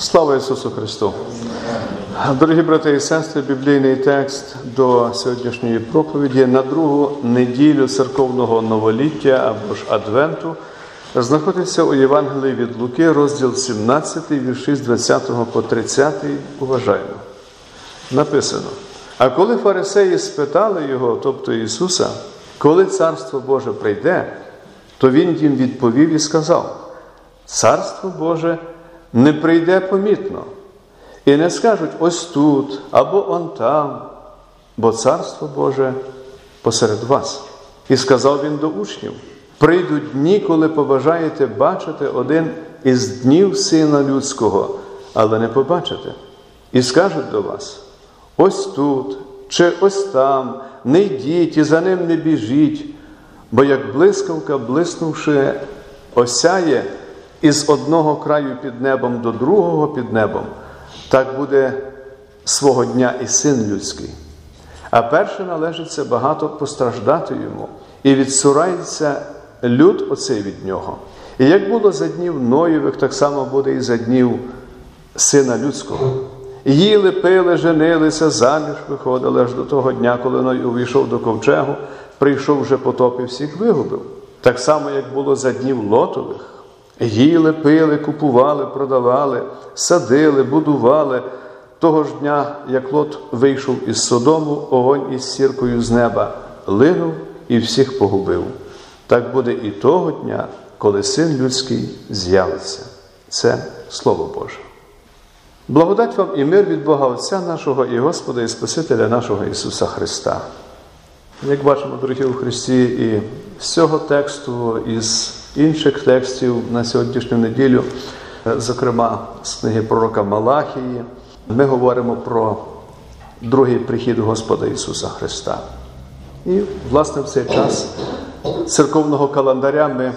Слава Ісусу Христу! Дорогі брати і сестри, біблійний текст до сьогоднішньої проповіді на другу неділю церковного новоліття або ж Адвенту знаходиться у Євангелії від Луки, розділ 17, вірші з 20 по 30. Уважаємо. Написано: А коли фарисеї спитали його, тобто Ісуса, коли Царство Боже прийде, то Він їм відповів і сказав: Царство Боже не прийде помітно, і не скажуть ось тут або он там, бо Царство Боже посеред вас. І сказав він до учнів: прийдуть дні, коли побажаєте бачити один із днів Сина Людського, але не побачите. І скажуть до вас: ось тут чи ось там, не йдіть і за ним не біжіть, бо як блискавка, блиснувши, осяє із одного краю під небом до другого під небом, так буде свого дня і син людський. А перше належиться багато постраждати йому, і відсурається люд оцей від нього. І як було за днів Ноєвих, так само буде і за днів сина людського. Їли, пили, женилися, заміж виходили аж до того дня, коли Ной увійшов до ковчегу, прийшов вже потоп і всіх вигубив. Так само, як було за днів Лотових. Їли, пили, купували, продавали, садили, будували. Того ж дня, як Лот вийшов із Содому, огонь із сіркою з неба линув і всіх погубив. Так буде і того дня, коли син людський з'явиться. Це Слово Боже. Благодать вам і мир від Бога Отця нашого і Господа і Спасителя нашого Ісуса Христа. Як бачимо, дорогі у Христі, і з цього тексту, і з інших текстів на сьогоднішню неділю, зокрема з книги пророка Малахії, ми говоримо про другий прихід Господа Ісуса Христа. І, власне, в цей час церковного календаря ми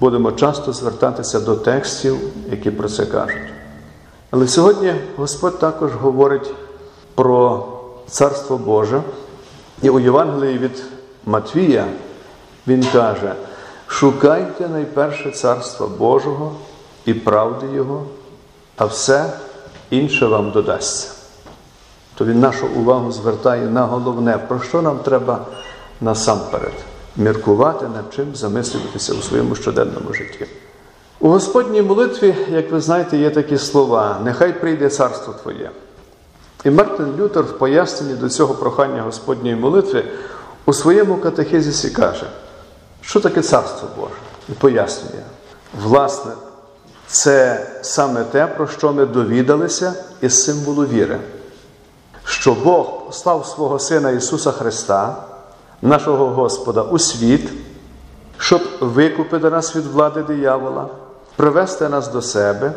будемо часто звертатися до текстів, які про це кажуть. Але сьогодні Господь також говорить про Царство Боже. І у Євангелії від Матвія він каже: шукайте найперше Царства Божого і правди Його, а все інше вам додасться. То він нашу увагу звертає на головне, про що нам треба насамперед міркувати, над чим замислюватися у своєму щоденному житті. У Господній молитві, як ви знаєте, є такі слова: нехай прийде царство Твоє. І Мартин Лютер в поясненні до цього прохання Господньої молитви у своєму катехизісі каже, що таке царство Боже? І пояснює. Власне, це саме те, про що ми довідалися із символу віри, що Бог послав свого Сина Ісуса Христа, нашого Господа, у світ, щоб викупити нас від влади диявола, привести нас до себе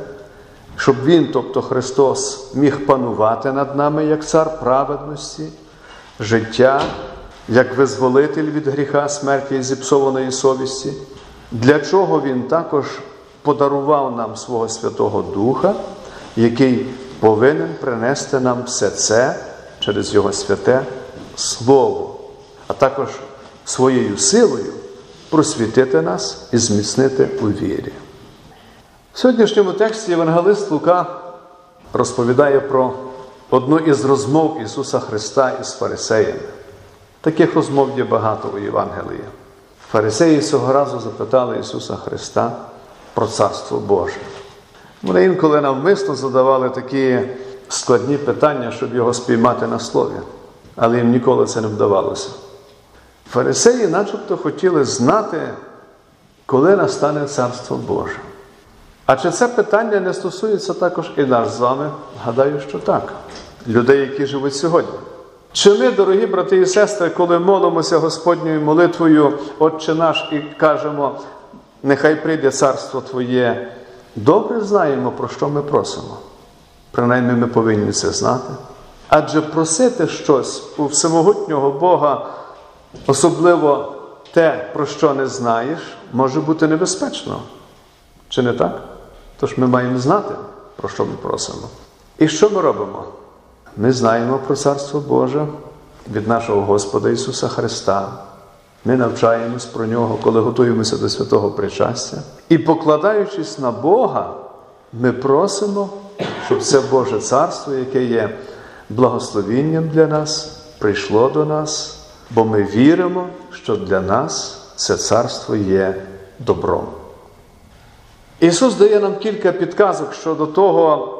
щоб Він, тобто Христос, міг панувати над нами як цар праведності, життя, як визволитель від гріха, смерті і зіпсованої совісті, для чого Він також подарував нам свого Святого Духа, який повинен принести нам все це через Його святе Слово, а також своєю силою просвітити нас і зміцнити у вірі. В сьогоднішньому тексті Євангелист Лука розповідає про одну із розмов Ісуса Христа із фарисеями. Таких розмов є багато у Євангелії. Фарисеї цього разу запитали Ісуса Христа про Царство Боже. Вони інколи навмисно задавали такі складні питання, щоб його спіймати на слові, але їм ніколи це не вдавалося. Фарисеї начебто хотіли знати, коли настане Царство Боже. А чи це питання не стосується також і нас з вами? Гадаю, що так. Людей, які живуть сьогодні. Чи ми, дорогі брати і сестри, коли молимося Господньою молитвою, Отче наш, і кажемо, нехай прийде царство Твоє, добре знаємо, про що ми просимо. Принаймні ми повинні це знати. Адже просити щось у всемогутнього Бога, особливо те, про що не знаєш, може бути небезпечно. Чи не так? Тож ми маємо знати, про що ми просимо. І що ми робимо? Ми знаємо про Царство Боже від нашого Господа Ісуса Христа. Ми навчаємось про Нього, коли готуємося до святого причастя. І покладаючись на Бога, ми просимо щоб це Боже царство, яке є благословінням для нас, прийшло до нас, бо ми віримо, що для нас це царство є добром. Ісус дає нам кілька підказок щодо того,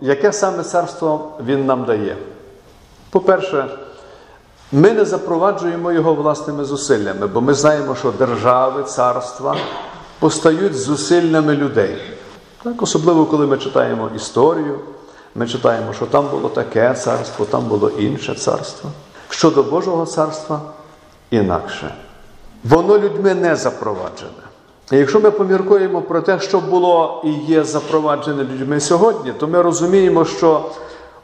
яке саме царство Він нам дає. По-перше, ми не запроваджуємо його власними зусиллями, бо ми знаємо, що держави, царства постають зусиллями людей. Так, Особливо, коли ми читаємо історію, ми читаємо, що там було таке царство, там було інше царство. Щодо Божого царства інакше. Воно людьми не запроваджене. Якщо ми поміркуємо про те, що було і є запроваджене людьми сьогодні, то ми розуміємо, що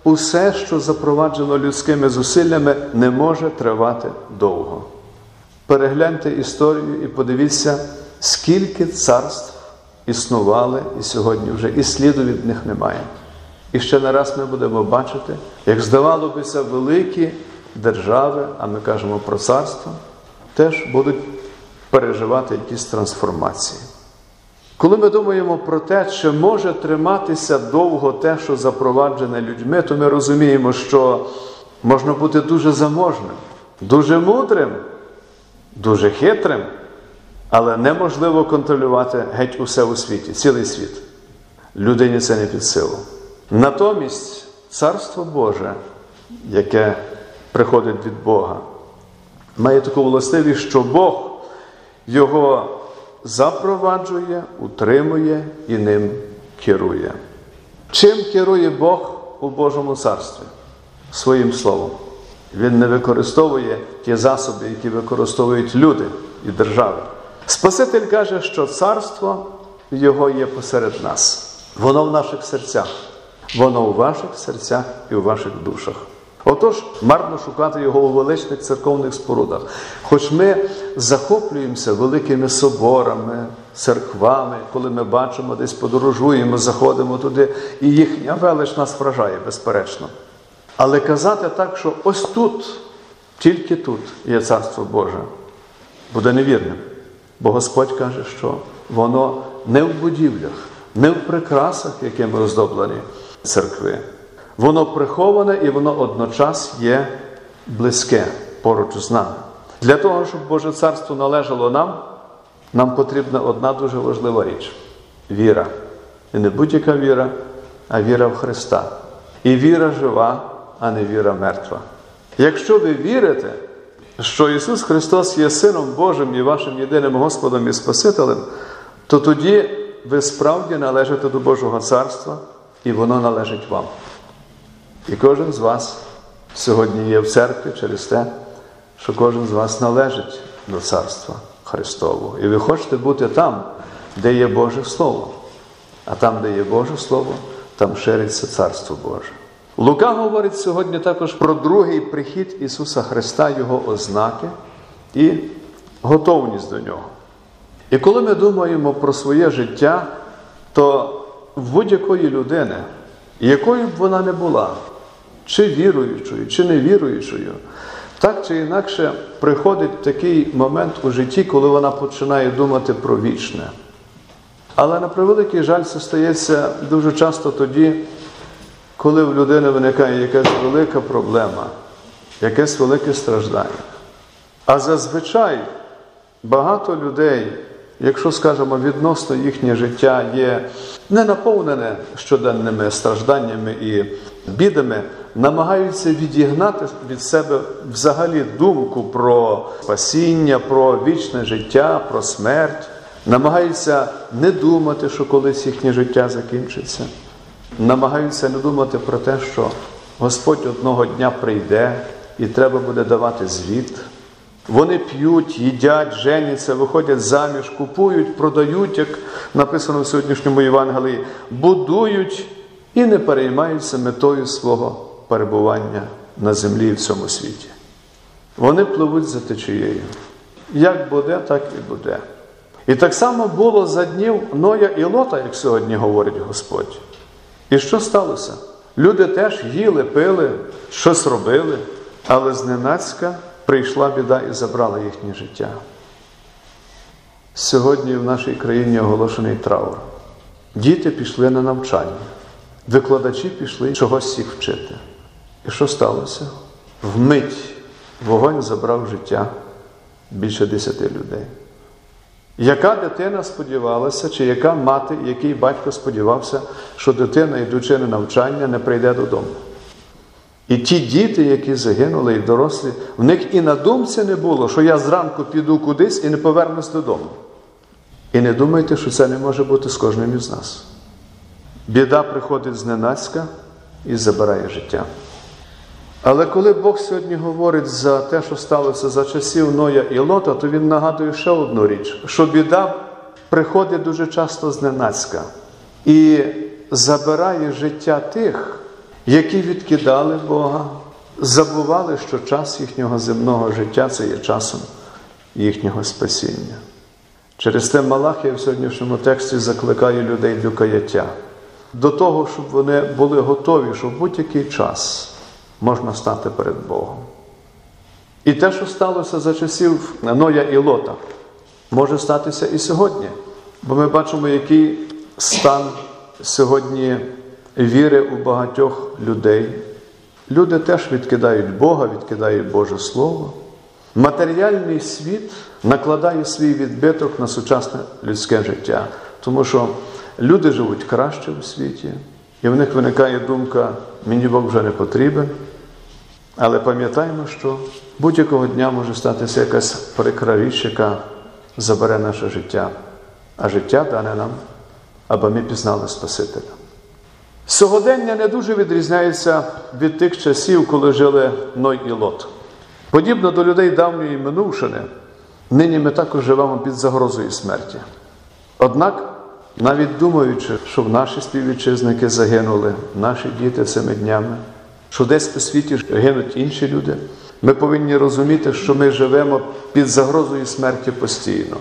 усе, що запроваджено людськими зусиллями, не може тривати довго. Перегляньте історію і подивіться, скільки царств існували і сьогодні вже і сліду від них немає. І ще не раз ми будемо бачити, як здавало бися, великі держави, а ми кажемо про царство, теж будуть переживати якісь трансформації. Коли ми думаємо про те, чи може триматися довго те, що запроваджене людьми, то ми розуміємо, що можна бути дуже заможним, дуже мудрим, дуже хитрим, але неможливо контролювати геть усе у світі, цілий світ. Людині це не під силу. Натомість Царство Боже, яке приходить від Бога, має таку властивість, що Бог його запроваджує, утримує і ним керує. Чим керує Бог у Божому царстві? Своїм словом. Він не використовує ті засоби, які використовують люди і держави. Спаситель каже, що царство Його є посеред нас. Воно в наших серцях, воно у ваших серцях і у ваших душах. Отож, марно шукати його у величних церковних спорудах. Хоч ми захоплюємося великими соборами, церквами, коли ми бачимо, десь подорожуємо, заходимо туди, і їхня велич нас вражає, безперечно. Але казати так, що ось тут, тільки тут є Царство Боже, буде невірним. Бо Господь каже, що воно не в будівлях, не в прикрасах, якими оздоблені церкви. Воно приховане і воно одночас є близьке поруч з нами. Для того, щоб Боже Царство належало нам, нам потрібна одна дуже важлива річ віра. І не будь-яка віра, а віра в Христа. І віра жива, а не віра мертва. Якщо ви вірите, що Ісус Христос є Сином Божим і вашим єдиним Господом і Спасителем, то тоді ви справді належите до Божого Царства, і воно належить вам. І кожен з вас сьогодні є в церкві через те, що кожен з вас належить до Царства Христового. І ви хочете бути там, де є Боже Слово. А там, де є Боже Слово, там шириться Царство Боже. Лука говорить сьогодні також про другий прихід Ісуса Христа, Його ознаки і готовність до Нього. І коли ми думаємо про своє життя, то в будь-якої людини, якою б вона не була, чи віруючою, чи невіруючою, так чи інакше приходить такий момент у житті, коли вона починає думати про вічне. Але на превеликий жаль, це стається дуже часто тоді, коли в людини виникає якась велика проблема, якесь велике страждання. А зазвичай багато людей, якщо, скажімо, відносно їхнє життя є не наповнене щоденними стражданнями і бідами, намагаються відігнати від себе взагалі думку про спасіння, про вічне життя, про смерть, намагаються не думати, що колись їхнє життя закінчиться намагаються не думати про те, що Господь одного дня прийде і треба буде давати звіт. Вони п'ють, їдять, женяться, виходять заміж, купують, продають, як написано в сьогоднішньому Євангелії, будують і не переймаються метою свого перебування на землі і в цьому світі. Вони пливуть за течією. Як буде, так і буде. І так само було за днів Ноя і Лота, як сьогодні говорить Господь. І що сталося? Люди теж їли, пили, щось робили, але зненацька прийшла біда і забрала їхнє життя. Сьогодні в нашій країні оголошений траур. Діти пішли на навчання. Викладачі пішли чогось їх вчити. І що сталося? Вмить вогонь забрав життя більше десяти людей. Яка дитина сподівалася, чи яка мати, який батько сподівався, що дитина, йдучи на навчання, не прийде додому? І ті діти, які загинули, і дорослі, в них і на думці не було, що я зранку піду кудись і не повернусь додому. І не думайте, що це не може бути з кожним із нас. Біда приходить зненацька і забирає життя. Але коли Бог сьогодні говорить за те, що сталося за часів Ноя і Лота, то він нагадує ще одну річ: що біда приходить дуже часто зненацька і забирає життя тих, які відкидали Бога, забували, що час їхнього земного життя це є часом їхнього спасіння. Через те Малахія в сьогоднішньому тексті закликає людей до каяття, до того, щоб вони були готові, що в будь-який час можна стати перед Богом. І те, що сталося за часів Ноя і Лота, може статися і сьогодні. Бо ми бачимо, який стан сьогодні віри у багатьох людей. Люди теж відкидають Бога, відкидають Боже Слово. Матеріальний світ накладає свій відбиток на сучасне людське життя, тому що люди живуть краще у світі, і в них виникає думка, мені Бог вже не потрібен. Але пам'ятаємо, що будь-якого дня може статися якась прикра річ, яка забере наше життя, а життя дане нам, аби ми пізнали Спасителя. Сьогодення не дуже відрізняється від тих часів, коли жили Ной і Лот. Подібно до людей давньої минувшини, нині ми також живемо під загрозою смерті. Однак, навіть думаючи, що наші співвітчизники загинули, наші діти цими днями, що десь у світі гинуть інші люди, ми повинні розуміти, що ми живемо під загрозою смерті постійно.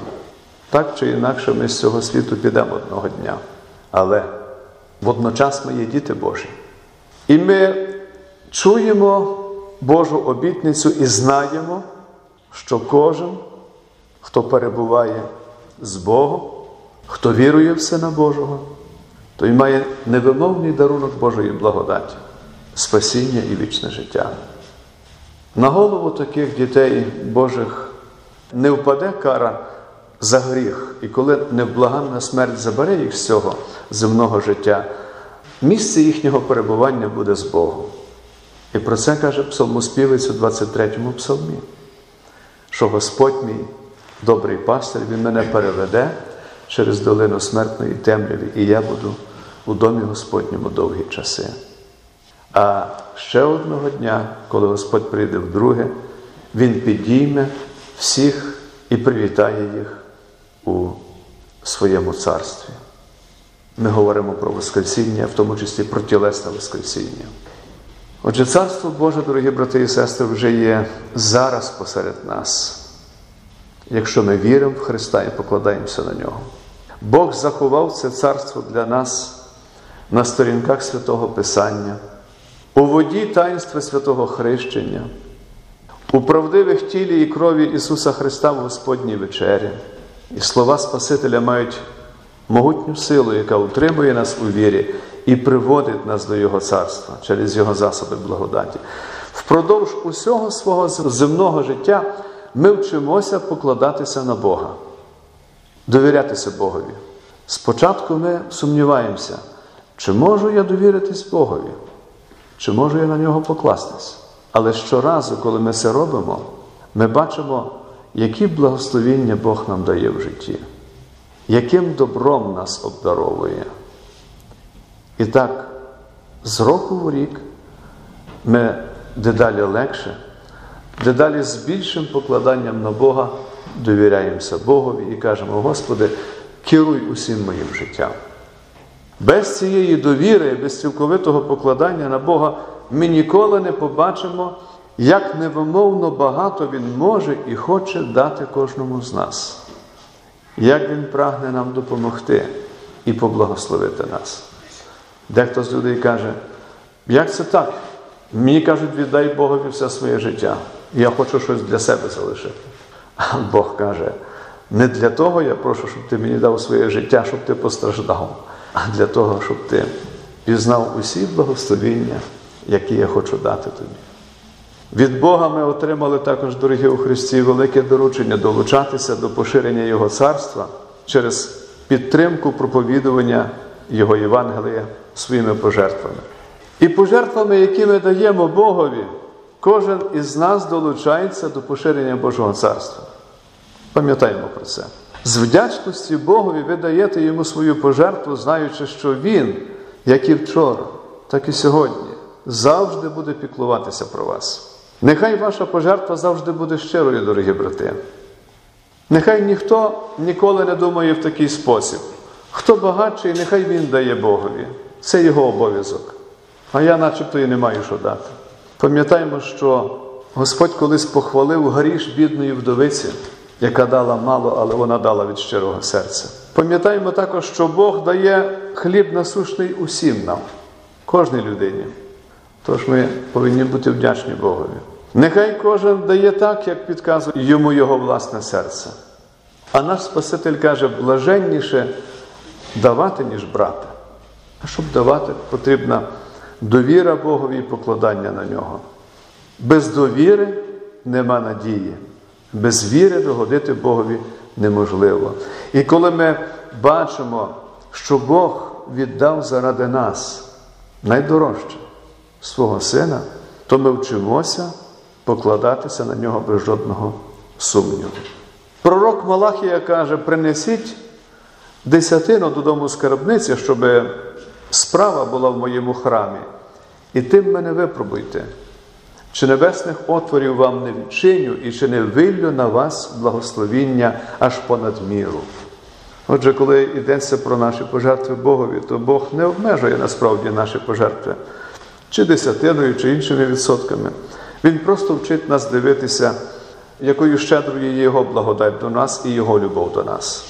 Так чи інакше ми з цього світу підемо одного дня. Але водночас ми є діти Божі. І ми чуємо Божу обітницю і знаємо, що кожен, хто перебуває з Богом, хто вірує в Сина Божого, той має невимовний дарунок Божої благодаті, спасіння і вічне життя. На голову таких дітей Божих не впаде кара за гріх, і коли невблаганна смерть забере їх з цього земного життя, місце їхнього перебування буде з Богом. І про це каже псалмоспівець у 23-му псалмі, що Господь мій добрий пастир, Він мене переведе через долину смертної темряві, і я буду у домі Господньому довгі часи. А ще одного дня, коли Господь прийде вдруге, Він підійме всіх і привітає їх у своєму царстві. Ми говоримо про Воскресіння, в тому числі про тілесне Воскресіння. Отже, Царство Боже, дорогі брати і сестри, вже є зараз посеред нас, якщо ми віримо в Христа і покладаємося на нього. Бог заховав це царство для нас на сторінках святого Писання, у воді таїнства святого Хрещення, у правдивих тілі і крові Ісуса Христа в Господній вечері. І слова Спасителя мають могутню силу, яка утримує нас у вірі і приводить нас до Його царства через Його засоби благодаті. Впродовж усього свого земного життя ми вчимося покладатися на Бога, довірятися Богові. Спочатку ми сумніваємося, чи можу я довіритись Богові, чи можу я на нього покластись. Але щоразу, коли ми це робимо, ми бачимо, які благословіння Бог нам дає в житті, яким добром нас обдаровує. І так, з року в рік ми дедалі легше, дедалі з більшим покладанням на Бога довіряємося Богові і кажемо, Господи, керуй усім моїм життям. Без цієї довіри, без цілковитого покладання на Бога ми ніколи не побачимо, як невимовно багато Він може і хоче дати кожному з нас, як Він прагне нам допомогти і поблагословити нас. Дехто з людей каже, як це так? Мені кажуть, віддай Богові все своє життя. Я хочу щось для себе залишити. А Бог каже, не для того я прошу, щоб ти мені дав своє життя, щоб ти постраждав, а для того, щоб ти пізнав усі благословіння, які я хочу дати тобі. Від Бога ми отримали також, дорогі у Христі, велике доручення долучатися до поширення Його царства через підтримку проповідування Його Євангелія своїми пожертвами. І пожертвами, які ми даємо Богові, кожен із нас долучається до поширення Божого царства. Пам'ятаємо про це. З вдячності Богові ви даєте йому свою пожертву, знаючи, що Він, як і вчора, так і сьогодні, завжди буде піклуватися про вас. Нехай ваша пожертва завжди буде щирою, дорогі брати. Нехай ніхто ніколи не думає в такий спосіб. Хто багатший, нехай він дає Богові. Це його обов'язок. А я начебто і не маю що дати. Пам'ятаємо, що Господь колись похвалив гріш бідної вдовиці, яка дала мало, але вона дала від щирого серця. Пам'ятаємо також, що Бог дає хліб насущний усім нам, кожній людині. Тож ми повинні бути вдячні Богові. Нехай кожен дає так, як підказує йому його власне серце. А наш Спаситель каже, блаженніше давати, ніж брати. А щоб давати, потрібна довіра Богові і покладання на нього. Без довіри нема надії, без віри догодити Богові неможливо. І коли ми бачимо, що Бог віддав заради нас найдорожче свого Сина, то ми вчимося покладатися на нього без жодного сумніву. Пророк Малахія каже: принесіть десятину додому скарбниці, щоб справа була в моєму храмі, і тим мене випробуйте. Чи небесних отворів вам не відчиню, і чи не виллю на вас благословіння аж понад міру? Отже, коли йдеться про наші пожертви Богові, то Бог не обмежує насправді наші пожертви, чи десятиною, чи іншими відсотками. Він просто вчить нас дивитися, якою щедрою є Його благодать до нас і Його любов до нас.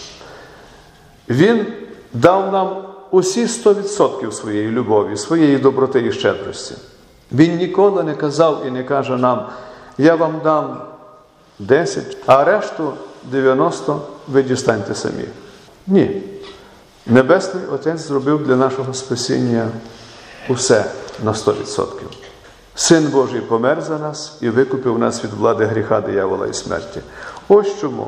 Він дав нам усі 100% своєї любові, своєї доброти і щедрості. Він ніколи не казав і не каже нам, я вам дам 10, а решту 90 ви дістаньте самі. Ні. Небесний Отець зробив для нашого спасіння усе на 100%. Син Божий помер за нас і викупив нас від влади гріха, диявола і смерті. Ось чому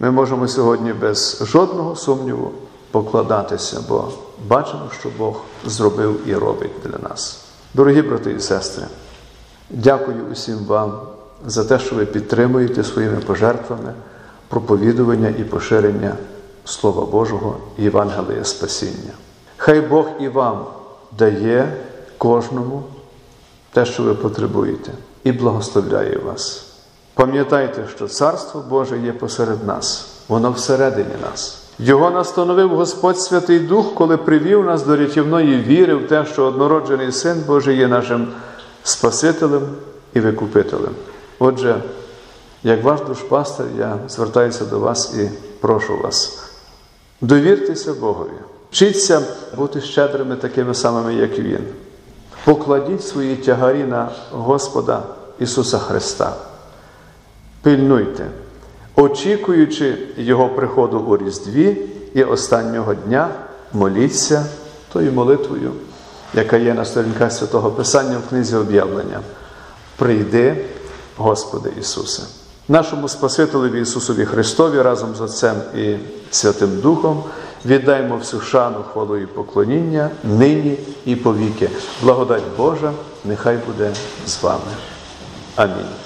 ми можемо сьогодні без жодного сумніву покладатися, бо бачимо, що Бог зробив і робить для нас. Дорогі брати і сестри, дякую усім вам за те, що ви підтримуєте своїми пожертвами проповідування і поширення Слова Божого і Євангелія Спасіння. Хай Бог і вам дає кожному те, що ви потребуєте, і благословляє вас. Пам'ятайте, що Царство Боже є посеред нас, воно всередині нас. Його настановив Господь Святий Дух, коли привів нас до рятівної віри в те, що однороджений Син Божий є нашим Спасителем і Викупителем. Отже, як ваш душпастер, я звертаюся до вас і прошу вас. Довіртеся Богові, вчіться бути щедрими такими самими, як Він. Покладіть свої тягарі на Господа Ісуса Христа. Пильнуйте, очікуючи Його приходу у Різдві і останнього дня, моліться тою молитвою, яка є на сторінках Святого Писання в книзі об'явлення. Прийди, Господи Ісусе. Нашому Спасителеві Ісусові Христові разом з Отцем і Святим Духом віддаймо всю шану, хвалу і поклоніння нині і повіки. Благодать Божа, нехай буде з вами. Амінь.